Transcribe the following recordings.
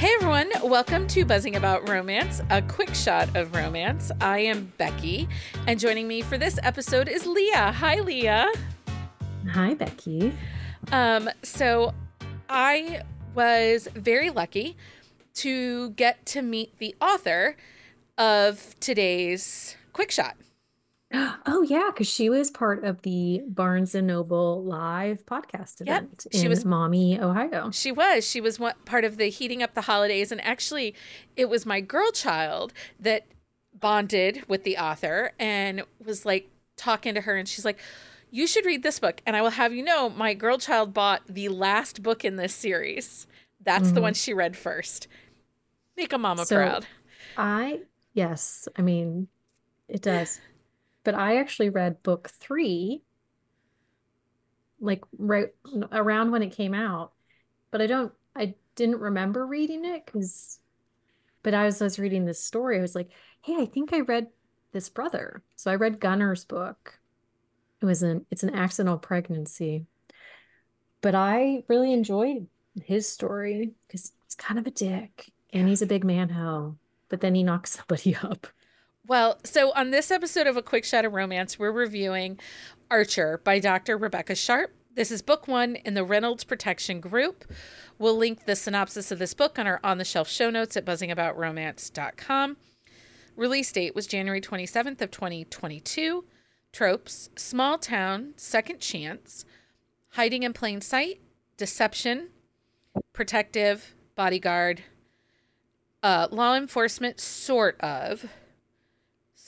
Hey everyone, welcome to Buzzing About Romance, a quick shot of romance. I am Becky, and joining me for this episode is Leah. Hi, Leah. Hi, Becky. Um, so I was very lucky to get to meet the author of today's quick shot. Oh yeah, because she was part of the Barnes and Noble live podcast Yep, event she in was- Maumee, Ohio. She was. She was one part of the heating up the holidays, and actually, it was my girl child that bonded with the author and was like talking to her, and she's like, "You should read this book." And I will have you know, my girl child bought the last book in this series. That's the one mm-hmm. she read first. Make a mama So- proud. I yes, I mean it does. But I actually read book three, like right around when it came out. But I don't I didn't remember reading it because but as I was reading this story, I was like, hey, I think I read this brother. So I read Gunner's book. It was an it's an accidental pregnancy. But I really enjoyed his story because he's kind of a dick and he's a big man hoe, but then he knocks somebody up. Well, so on this episode of A Quick Shot of Romance, we're reviewing Archer by Dr. Rebecca Sharp. This is book one in the Reynolds Protection Group. We'll link the synopsis of this book on our on the shelf show notes at buzzingaboutromance.com. Release date was January 27th of 2022. Tropes, small town, second chance, hiding in plain sight, deception, protective, bodyguard, uh, law enforcement, sort of,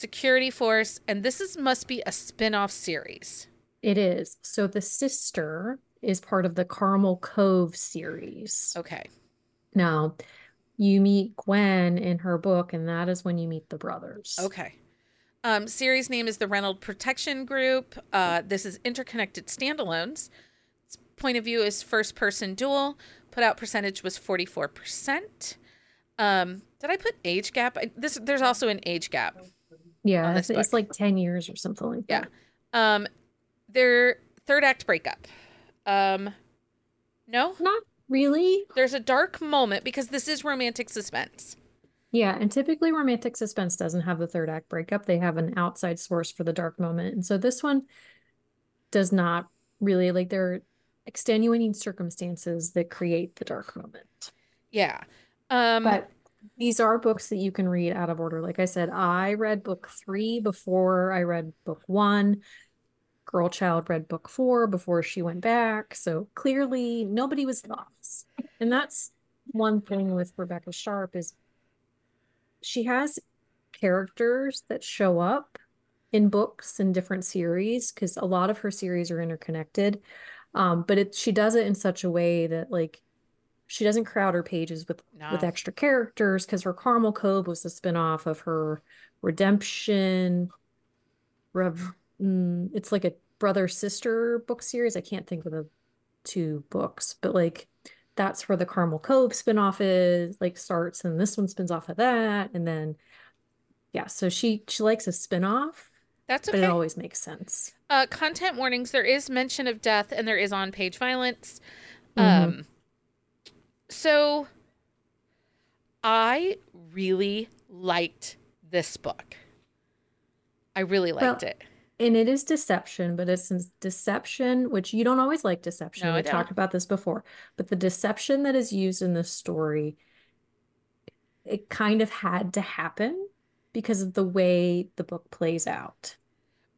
security force, and this is must be a spin-off series. It is. So the sister is part of the Carmel Cove series. Okay. Now, you meet Gwen in her book, and that is when you meet the brothers. Okay. Um, series name is the Reynolds Protection Group. Uh, this is interconnected standalones. Its point of view is first person dual. Put out percentage was 44%. Um, did I put age gap? I, this there's also an age gap. Yeah, it's, it's like 10 years or something like Yeah. that. Yeah. Um, their third act breakup. Um, no, Not really. there's a dark moment because this is romantic suspense. Yeah, and typically romantic suspense doesn't have the third act breakup. They have an outside source for the dark moment. And so this one does not really like there are extenuating circumstances that create the dark moment. Yeah. Um, But these are books that you can read out of order. Like I said, I read book three before I read book one. Girl Child read book four before she went back. So clearly nobody was lost. And that's one thing with Rebecca Sharp is she has characters that show up in books and different series because a lot of her series are interconnected. Um, but it she does it in such a way that like she doesn't crowd her pages with with extra characters because her Carmel Cove was a spin-off of her Redemption. Rev, mm, it's like a brother sister book series. I can't think of the two books, but like that's where the Carmel Cove spin-off is like starts, and this one spins off of that, and then yeah. So she she likes a spin-off, that's but it always makes sense. Uh, content warnings. There is mention of death and there is on page violence. Mhm. Um, so I really liked this book. I really liked Well, it. And it is deception, but it's deception, which you don't always like deception. No, I We've talked about this before, but the deception that is used in this story, it kind of had to happen because of the way the book plays out.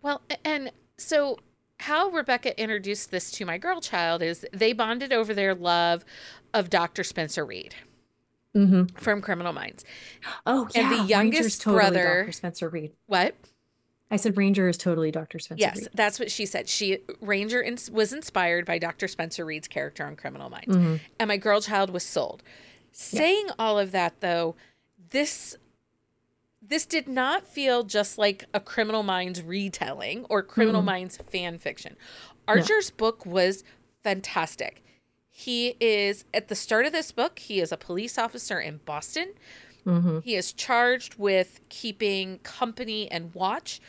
Well, and so how Rebecca introduced this to my girl child is they bonded over their love of Dr. Spencer Reid Mm-hmm. from Criminal Minds. Oh, yeah. And the youngest totally brother- Dr. Spencer Reid. What? I said Ranger is totally Dr. Spencer Yes, Reid. that's what she said. She Ranger ins- was inspired by Dr. Spencer Reid's character on Criminal Minds, Mhm. and my girl child was sold. Saying all of that, though, this this did not feel just like a Criminal Minds retelling or Criminal Mm-mm. Minds fan fiction. Archer's book was fantastic. He is at the start of this book. He is a police officer in Boston. Mhm. He is charged with keeping company and watch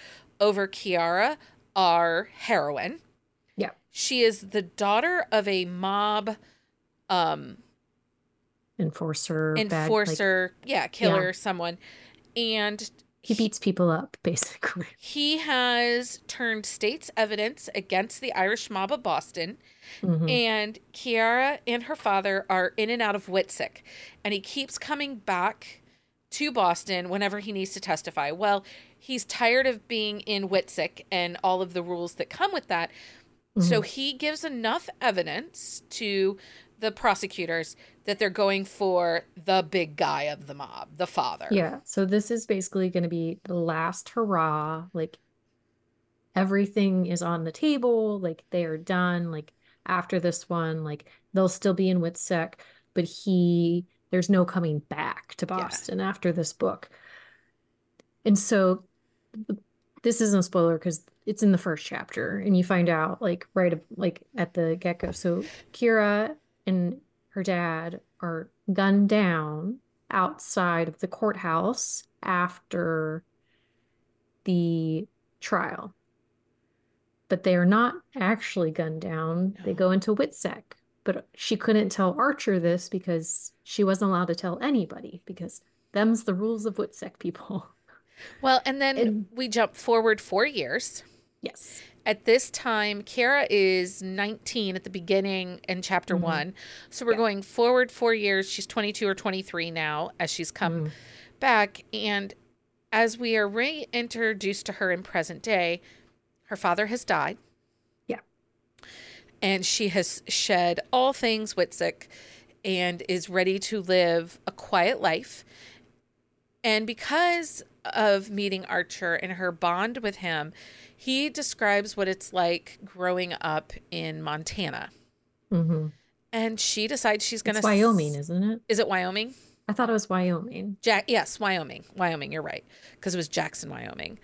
over Kiara, our heroine. Yeah. She is the daughter of a mob um enforcer, bad, like, enforcer, yeah, killer, Yeah. someone. And he beats people up, basically. he has turned state's evidence against the Irish mob of Boston. Mhm. And Kiara and her father are in and out of Witsec. And he keeps coming back to Boston whenever he needs to testify. Well, he's tired of being in Witsec and all of the rules that come with that. So he gives enough evidence to the prosecutors that they're going for the big guy of the mob, the father. Yeah, so this is basically going to be the last hurrah. Like everything is on the table, like they are done. Like after this one, like they'll still be in Witsec, but he there's no coming back to Yeah. Boston after this book. And so this isn't a spoiler because it's in the first chapter, and you find out like right like at the get-go. So Kira and her dad are gunned down outside of the courthouse after the trial. But they are not actually gunned down. They go into Witsec. But she couldn't tell Archer this because she wasn't allowed to tell anybody because them's the rules of Witsec people. Well, and then And- we jump forward four years. Yes. At this time, Kara is 19 at the beginning in chapter Mhm. one. So we're Yeah. going forward four years. She's 22 or 23 now as she's come Mhm. back. And as we are reintroduced to her in present day, her father has died. Yeah. And she has shed all things Witsec and is ready to live a quiet life. And because of meeting Archer and her bond with him, he describes what it's like growing up in Montana. hmm And she decides she's going to Wyoming, isn't it? Is it Wyoming? I thought it was Wyoming. Jack yes, Wyoming. Wyoming, you're right. Because it was Jackson, Wyoming.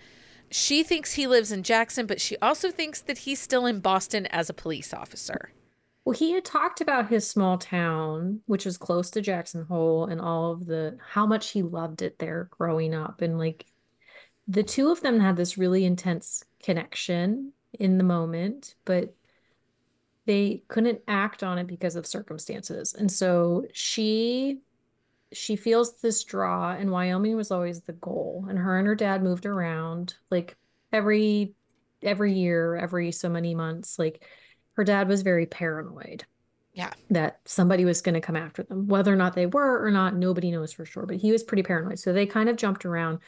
She thinks he lives in Jackson, but she also thinks that he's still in Boston as a police officer. Well, he had talked about his small town, which is close to Jackson Hole, and all of the how much he loved it there growing up. And like the two of them had this really intense connection in the moment, but they couldn't act on it because of circumstances. And so she she feels this draw, and Wyoming was always the goal. And her and her dad moved around like every every year, every so many months. Like her dad was very paranoid Yeah. that somebody was going to come after them. Whether or not they were or not, nobody knows for sure, but he was pretty paranoid. So they kind of jumped around.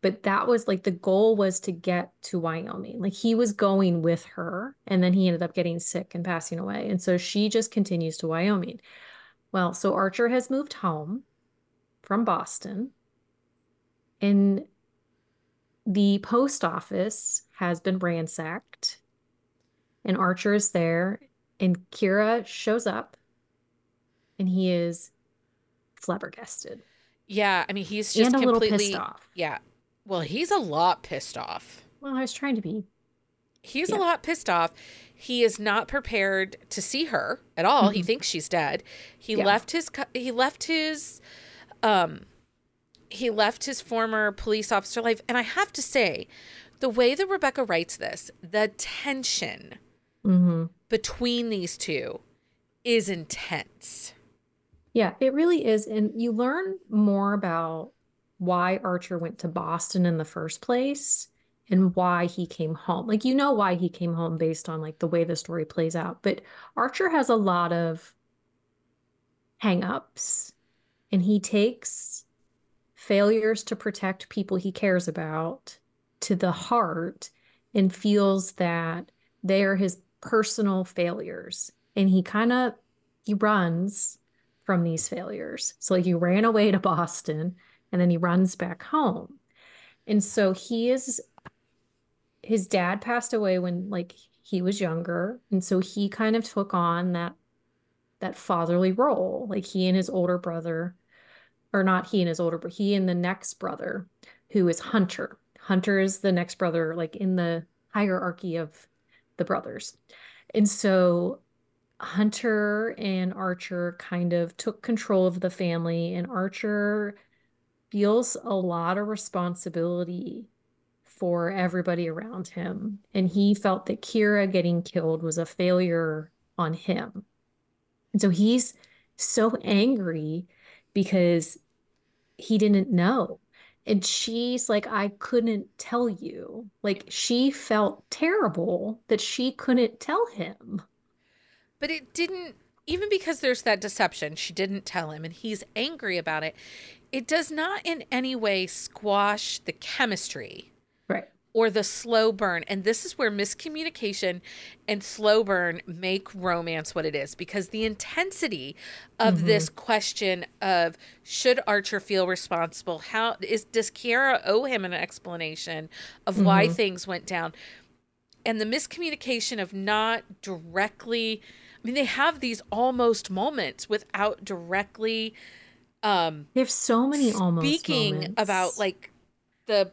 But that was like the goal was to get to Wyoming. Like he was going with her, and then he ended up getting sick and passing away. And so she just continues to Wyoming. Well, so Archer has moved home from Boston, and the post office has been ransacked, and Archer is there, and Kira shows up, and he is flabbergasted Yeah. I mean, he's just and a little completely. pissed off. Yeah. Well, he's a lot pissed off. Well, I was trying to be. He's Yeah. a lot pissed off. He is not prepared to see her at all. He Mhm. thinks she's dead. He Yeah. left his he left his um he left his former police officer life and I have to say the way that Rebecca writes this, the tension hmm between these two is intense. Yeah, it really is. And you learn more about why Archer went to Boston in the first place and why he came home. Like, you know why he came home based on like the way the story plays out. But Archer has a lot of hang-ups and he takes failures to protect people he cares about to the heart and feels that they are his personal failures. And he kind of he runs from these failures. So like he ran away to Boston and then he runs back home. And so he is his dad passed away when like he was younger. And so he kind of took on that that fatherly role. Like he and his older brother, or not he and his older, but he and the next brother, who is Hunter. Hunter is the next brother, like in the hierarchy of the brothers. And so Hunter and Archer kind of took control of the family, and Archer feels a lot of responsibility for everybody around him. And he felt that Kira getting killed was a failure on him. And so he's so angry because he didn't know. And she's like, I couldn't tell you. Like, she felt terrible that she couldn't tell him. But it didn't, even because there's that deception, she didn't tell him and he's angry about it. It does not in any way squash the chemistry Right. Or the slow burn. And this is where miscommunication and slow burn make romance what it is because the intensity of Mhm. this question of should Archer feel responsible? How is does Kiara owe him an explanation of why Mhm. things went down? And the miscommunication of not directly I mean they have these almost moments without directly um they have so many almost speaking moments. about like the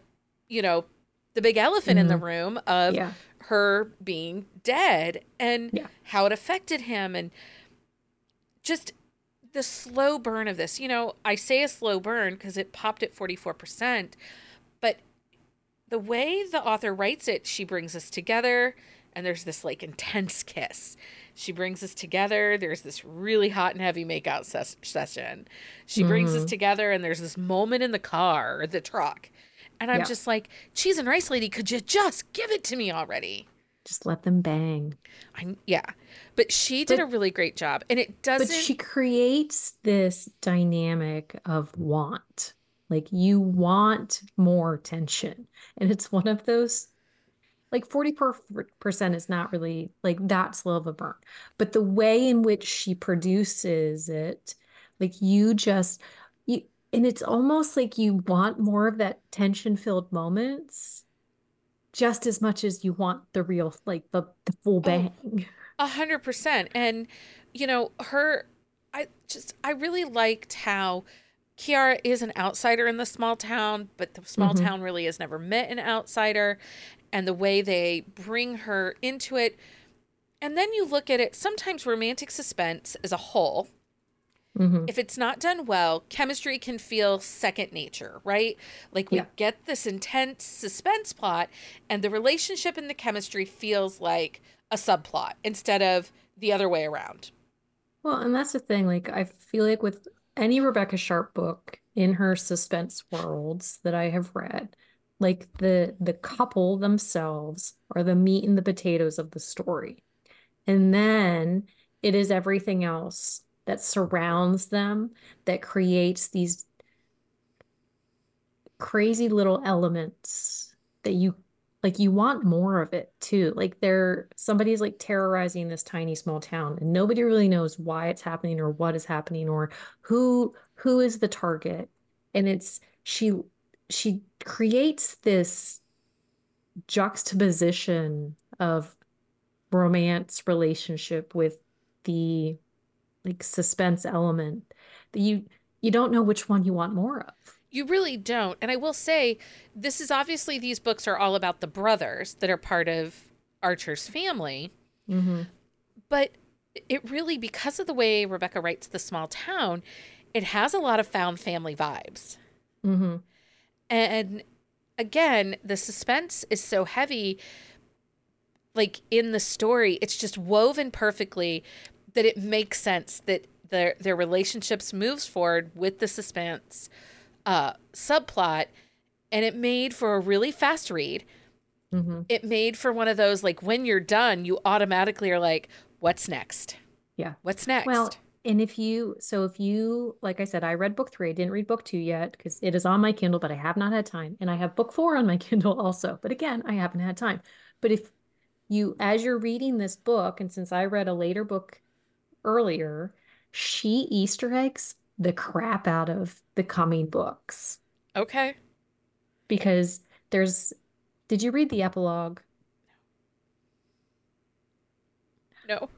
you know the big elephant in the Mhm. room of yeah. her being dead and Yeah. how it affected him and just the slow burn of this you know i say a slow burn because it popped at 44% but the way the author writes it she brings us together and there's this like intense kiss she brings us together there's this really hot and heavy makeout ses- session she brings us Mhm. together and there's this moment in the car the truck and i'm Yeah. just like cheese and rice lady could you just give it to me already Just let them bang. I, yeah but she did But- a really great job and it doesn't But she creates this dynamic of want. Like you want more tension. And it's one of those, like 40% is not really like that slow of a burn. But the way in which she produces it, like you just, and it's almost like you want more of that tension-filled moments just as much as you want the real, like the, the full bang. A hundred percent. And you know, her I just I really liked how Kiara is an outsider in the small town, but the small Mhm. town really has never met an outsider and the way they bring her into it. And then you look at it, sometimes romantic suspense as a whole, Mhm. if it's not done well, chemistry can feel second nature, right? Like we Yeah. get this intense suspense plot, and the relationship and the chemistry feels like a subplot instead of the other way around. Well, and that's the thing. Like, I feel like with any Rebecca Sharp book in her suspense worlds that I have read, like the the couple themselves are the meat and the potatoes of the story. And then it is everything else that surrounds them that creates these crazy little elements that you like you want more of it too. Like there somebody's like terrorizing this tiny small town and nobody really knows why it's happening or what is happening or who who is the target. And it's she she creates this juxtaposition of romance relationship with the like suspense element that you you don't know which one you want more of. You really don't. And I will say, this is obviously these books are all about the brothers that are part of Archer's family. Mm-hmm. But it really, because of the way Rebecca writes The Small Town, it has a lot of found family vibes. Mm-hmm. And again, the suspense is so heavy, like in the story, it's just woven perfectly that it makes sense that their their relationships moves forward with the suspense uh, subplot, and it made for a really fast read. Mm-hmm. It made for one of those like when you're done, you automatically are like, "What's next? Yeah. What's next?" Well, and if you, so if you, like I said, I read book three. I didn't read book two yet because it is on my Kindle, but I have not had time. And I have book four on my Kindle also. But again, I haven't had time. But if you, as you're reading this book, and since I read a later book earlier, she Easter eggs the crap out of the coming books okay, because there's, did you read the epilogue? no,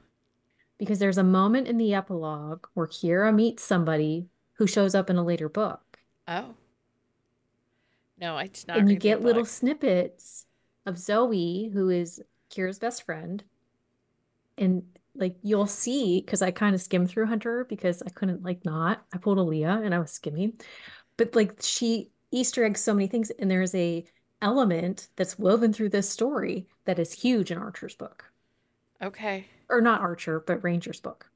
Because there's a moment in the epilogue where Kira meets somebody who shows up in a later book. oh, no, I did not. and you get little snippets of Zoe, who is Kira's best friend. And like you'll see, because I kind of skimmed through Hunter because I couldn't like not. I pulled a Leah and I was skimming. But like she Easter eggs so many things, and there's a element that's woven through this story that is huge in Archer's book. Okay. Or not Archer, but Ranger's book.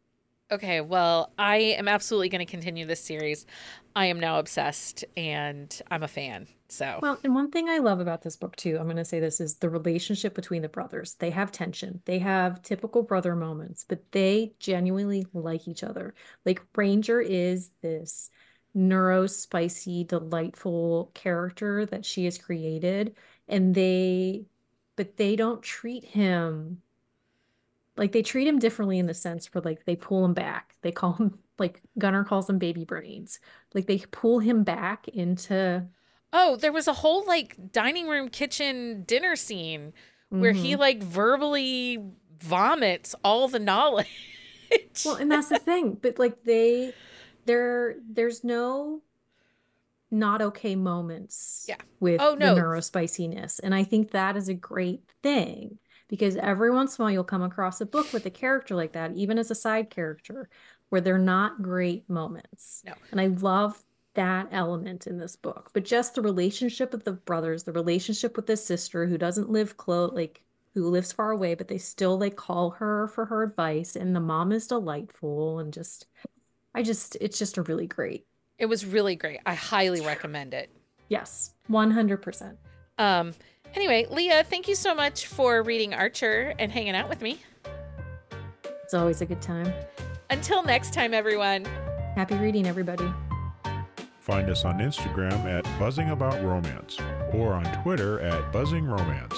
Okay, well, I am absolutely going to continue this series. I am now obsessed and I'm a fan. So, Well, and one thing I love about this book too, I'm going to say this is the relationship between the brothers. They have tension. They have typical brother moments, but they genuinely like each other. Like Ranger is this neurospicy, delightful character that she has created, and they, but they don't treat him like they treat him differently in the sense where like they pull him back. They call him like Gunnar calls him baby brains. Like they pull him back into oh, there was a whole like dining room, kitchen, dinner scene where he Mhm. like verbally vomits all the knowledge. Well, and that's the thing. But like they there there's no not okay moments Yeah. with Oh, the no. neurospiciness. And I think that is a great thing because every once in a while you'll come across a book with a character like that, even as a side character, where they're not great moments. No. And I love that element in this book. But just the relationship with the brothers, the relationship with the sister who doesn't live close, like who lives far away, but they still like call her for her advice. And the mom is delightful and just, I just, it's just a really great. it was really great. I highly recommend it. Yes, 100%. Um anyway, Leah, thank you so much for reading Archer and hanging out with me. It's always a good time. Until next time everyone. Happy reading, everybody. Find us on Instagram at Buzzing About Romance or on Twitter at Buzzing Romance.